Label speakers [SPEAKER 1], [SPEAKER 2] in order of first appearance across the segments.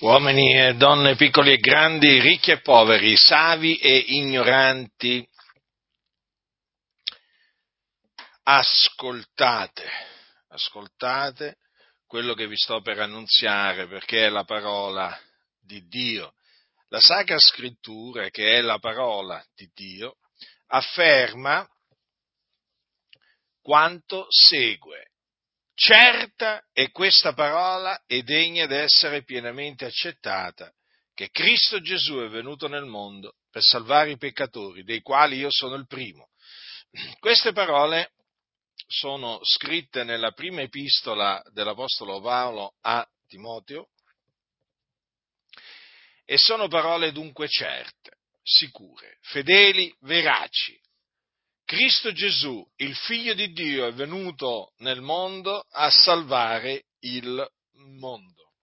[SPEAKER 1] uomini e donne, piccoli e grandi, ricchi e poveri, savi e ignoranti, ascoltate, ascoltate quello che vi sto per annunziare perché è la parola di Dio. La Sacra Scrittura, che è la parola di Dio, afferma quanto segue. Certa è questa parola e degna di essere pienamente accettata, che Cristo Gesù è venuto nel mondo per salvare i peccatori, dei quali io sono il primo. Queste parole sono scritte nella prima epistola dell'Apostolo Paolo a Timoteo e sono parole dunque certe, sicure, fedeli, veraci, Cristo Gesù, il figlio di Dio, è venuto nel mondo a salvare il mondo.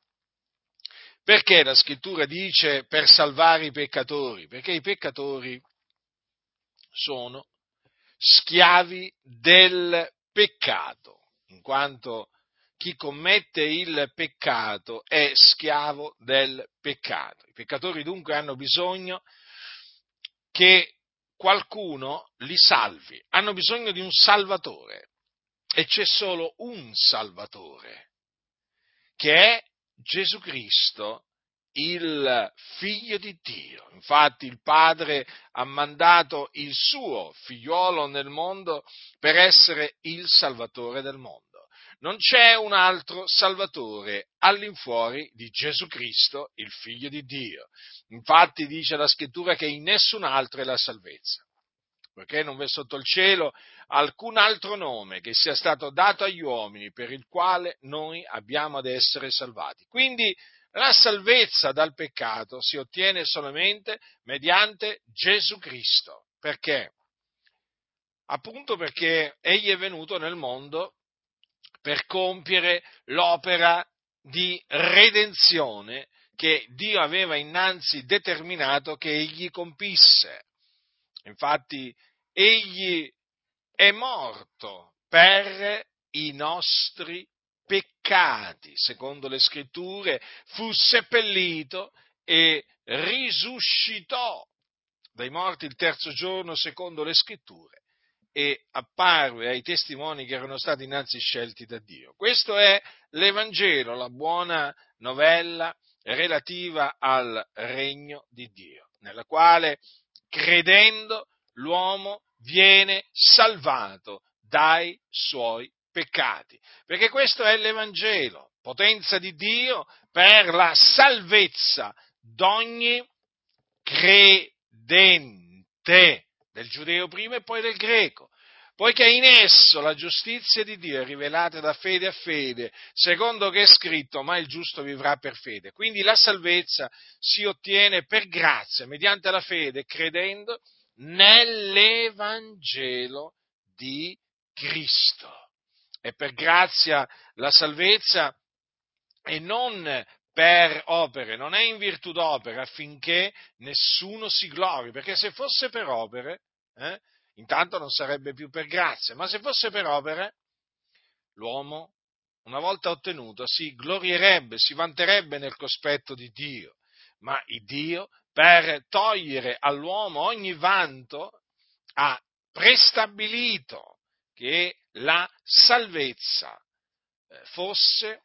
[SPEAKER 1] Perché la scrittura dice per salvare i peccatori? Perché i peccatori sono schiavi del peccato, in quanto chi commette il peccato è schiavo del peccato. I peccatori dunque hanno bisogno che qualcuno li salvi, hanno bisogno di un salvatore e c'è solo un salvatore, che è Gesù Cristo, il figlio di Dio. Infatti il Padre ha mandato il suo figliuolo nel mondo per essere il salvatore del mondo. Non c'è un altro Salvatore all'infuori di Gesù Cristo, il Figlio di Dio. Infatti dice la scrittura che in nessun altro è la salvezza, perché non v'è sotto il cielo alcun altro nome che sia stato dato agli uomini per il quale noi abbiamo ad essere salvati. Quindi la salvezza dal peccato si ottiene solamente mediante Gesù Cristo. Perché? Appunto perché Egli è venuto nel mondo per compiere l'opera di redenzione che Dio aveva innanzi determinato che egli compisse. Infatti, egli è morto per i nostri peccati, secondo le scritture, fu seppellito e risuscitò dai morti il terzo giorno, secondo le scritture e apparve ai testimoni che erano stati innanzi scelti da Dio. Questo è l'Evangelo, la buona novella relativa al regno di Dio, nella quale credendo l'uomo viene salvato dai suoi peccati. Perché questo è l'Evangelo, potenza di Dio per la salvezza d'ogni credente del giudeo prima e poi del greco, poiché in esso la giustizia di Dio è rivelata da fede a fede, secondo che è scritto, ma il giusto vivrà per fede. Quindi la salvezza si ottiene per grazia, mediante la fede, credendo nell'Evangelo di Cristo. È per grazia la salvezza e non per opere, non è in virtù d'opere affinché nessuno si glori, perché se fosse per opere, eh, intanto non sarebbe più per grazia, ma se fosse per opere, l'uomo, una volta ottenuto, si glorierebbe, si vanterebbe nel cospetto di Dio, ma il Dio, per togliere all'uomo ogni vanto, ha prestabilito che la salvezza eh, fosse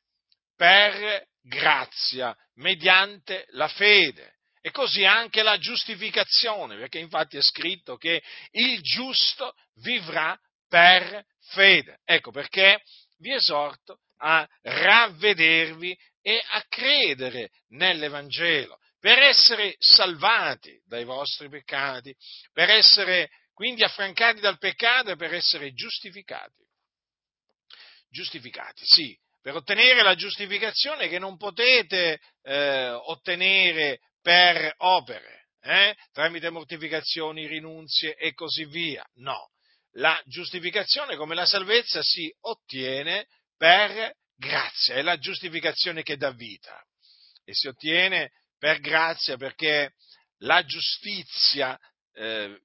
[SPEAKER 1] per grazia, mediante la fede. E così anche la giustificazione, perché infatti è scritto che il giusto vivrà per fede. Ecco perché vi esorto a ravvedervi e a credere nell'Evangelo per essere salvati dai vostri peccati, per essere quindi affrancati dal peccato e per essere giustificati. Giustificati, sì, per ottenere la giustificazione che non potete eh, ottenere per opere, eh? tramite mortificazioni, rinunzie e così via. No, la giustificazione come la salvezza si ottiene per grazia, è la giustificazione che dà vita e si ottiene per grazia perché la giustizia eh,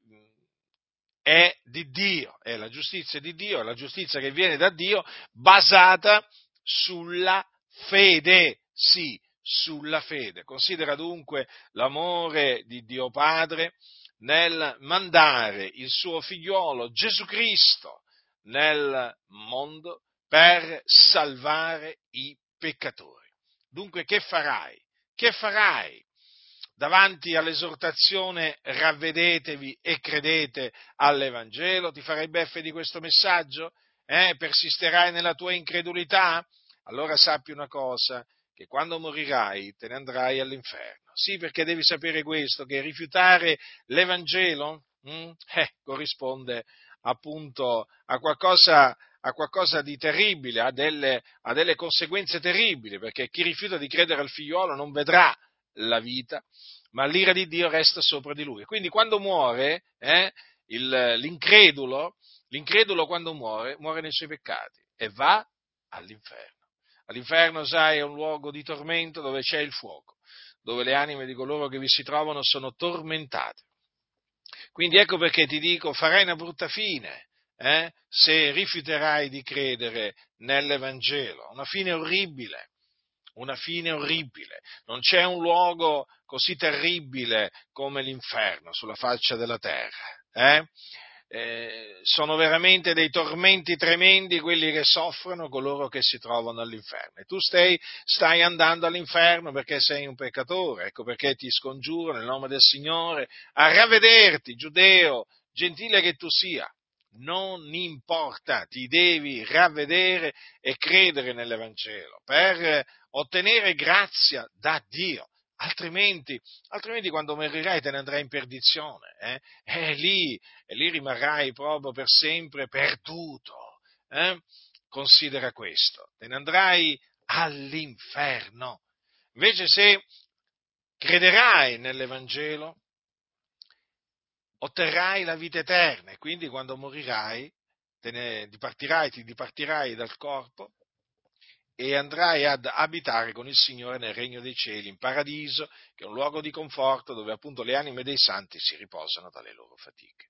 [SPEAKER 1] è di Dio, è la giustizia di Dio, è la giustizia che viene da Dio basata sulla fede, sì, sulla fede. Considera dunque l'amore di Dio Padre nel mandare il suo figliuolo Gesù Cristo nel mondo per salvare i peccatori. Dunque che farai? Che farai davanti all'esortazione ravvedetevi e credete all'Evangelo? Ti farai beffe di questo messaggio? Eh? Persisterai nella tua incredulità? Allora sappi una cosa, che quando morirai te ne andrai all'inferno. Sì, perché devi sapere questo, che rifiutare l'Evangelo hm, eh, corrisponde appunto a qualcosa, a qualcosa di terribile, a delle, a delle conseguenze terribili, perché chi rifiuta di credere al figliolo non vedrà la vita, ma l'ira di Dio resta sopra di lui. Quindi quando muore, eh, il, l'incredulo, l'incredulo quando muore, muore nei suoi peccati e va all'inferno. All'inferno, sai, è un luogo di tormento dove c'è il fuoco, dove le anime di coloro che vi si trovano sono tormentate. Quindi ecco perché ti dico, farai una brutta fine eh, se rifiuterai di credere nell'Evangelo, una fine orribile, una fine orribile. Non c'è un luogo così terribile come l'inferno sulla faccia della terra. Eh? Eh, sono veramente dei tormenti tremendi quelli che soffrono coloro che si trovano all'inferno. E tu stai, stai andando all'inferno perché sei un peccatore, ecco perché ti scongiuro nel nome del Signore a ravvederti, giudeo, gentile che tu sia. Non importa, ti devi ravvedere e credere nell'Evangelo per ottenere grazia da Dio altrimenti, altrimenti quando morirai te ne andrai in perdizione, eh? e, lì, e lì rimarrai proprio per sempre perduto. Eh? Considera questo, te ne andrai all'inferno. Invece se crederai nell'Evangelo, otterrai la vita eterna e quindi quando morirai, te ne dipartirai, ti dipartirai dal corpo e andrai ad abitare con il Signore nel regno dei cieli, in paradiso, che è un luogo di conforto dove appunto le anime dei santi si riposano dalle loro fatiche.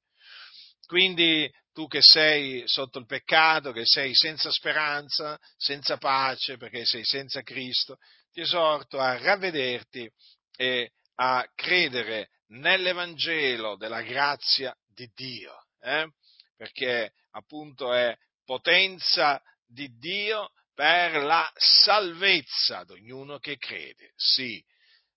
[SPEAKER 1] Quindi tu che sei sotto il peccato, che sei senza speranza, senza pace, perché sei senza Cristo, ti esorto a ravvederti e a credere nell'Evangelo della grazia di Dio, eh? perché appunto è potenza di Dio per la salvezza di ognuno che crede. Sì,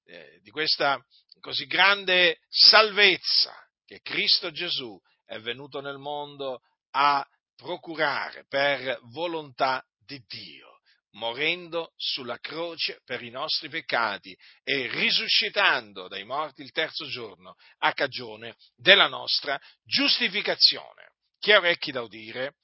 [SPEAKER 1] eh, di questa così grande salvezza che Cristo Gesù è venuto nel mondo a procurare per volontà di Dio, morendo sulla croce per i nostri peccati e risuscitando dai morti il terzo giorno a cagione della nostra giustificazione. Chi ha orecchi da udire,